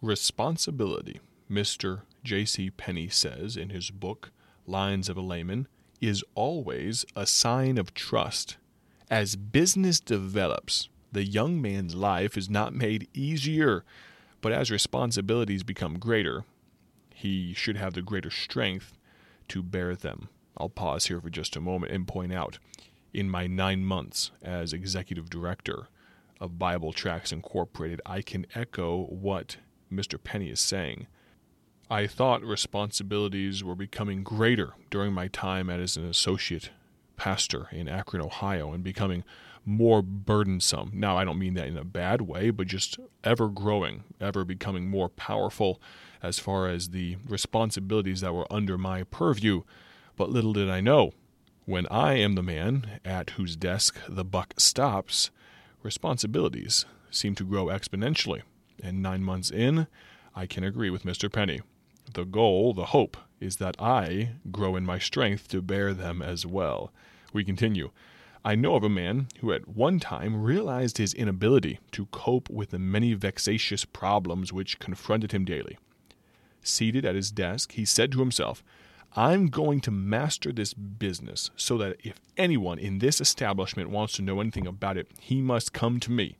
Responsibility, Mr. J.C. Penney says in his book, Lines of a Layman, is always a sign of trust. As business develops, the young man's life is not made easier, but as responsibilities become greater, he should have the greater strength to bear them. I'll pause here for just a moment and point out in my nine months as executive director of Bible Tracts Incorporated, I can echo what Mr. Penney is saying. I thought responsibilities were becoming greater during my time as an associate pastor in Akron, Ohio, and becoming more burdensome. Now, I don't mean that in a bad way, but just ever growing, ever becoming more powerful as far as the responsibilities that were under my purview. But little did I know, when I am the man at whose desk the buck stops, responsibilities seem to grow exponentially. And nine months in, I can agree with Mr. Penney. The goal, the hope, is that I grow in my strength to bear them as well. We continue. I know of a man who at one time realized his inability to cope with the many vexatious problems which confronted him daily. Seated at his desk, he said to himself, I'm going to master this business so that if anyone in this establishment wants to know anything about it, he must come to me.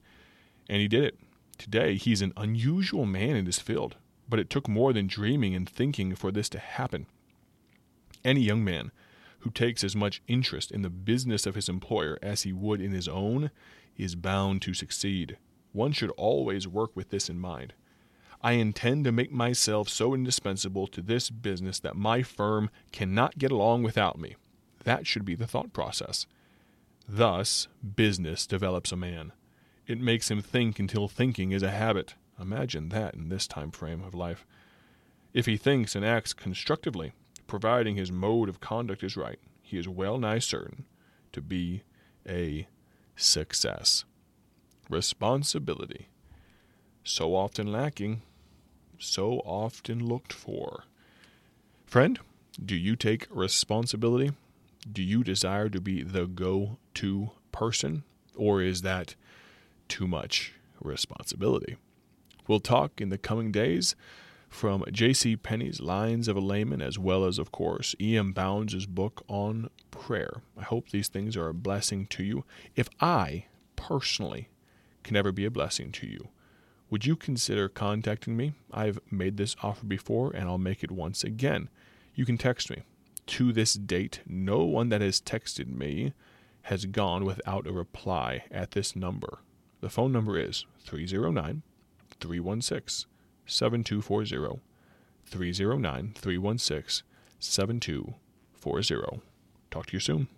And he did it. Today, he's an unusual man in this field, but it took more than dreaming and thinking for this to happen. Any young man who takes as much interest in the business of his employer as he would in his own is bound to succeed. One should always work with this in mind. I intend to make myself so indispensable to this business that my firm cannot get along without me. That should be the thought process. Thus, business develops a man. It makes him think until thinking is a habit. Imagine that in this time frame of life. If he thinks and acts constructively, providing his mode of conduct is right, he is well nigh certain to be a success. Responsibility. So often lacking, so often looked for. Friend, do you take responsibility? Do you desire to be the go to person? Or is that too much responsibility. We'll talk in the coming days from J.C. Penney's Lines of a Layman, as well as, of course, E.M. Bounds' book on prayer. I hope these things are a blessing to you. If I, personally, can ever be a blessing to you, would you consider contacting me? I've made this offer before, and I'll make it once again. You can text me. To this date, no one that has texted me has gone without a reply at this number. The phone number is 309 316 7240. 309 316 7240. Talk to you soon.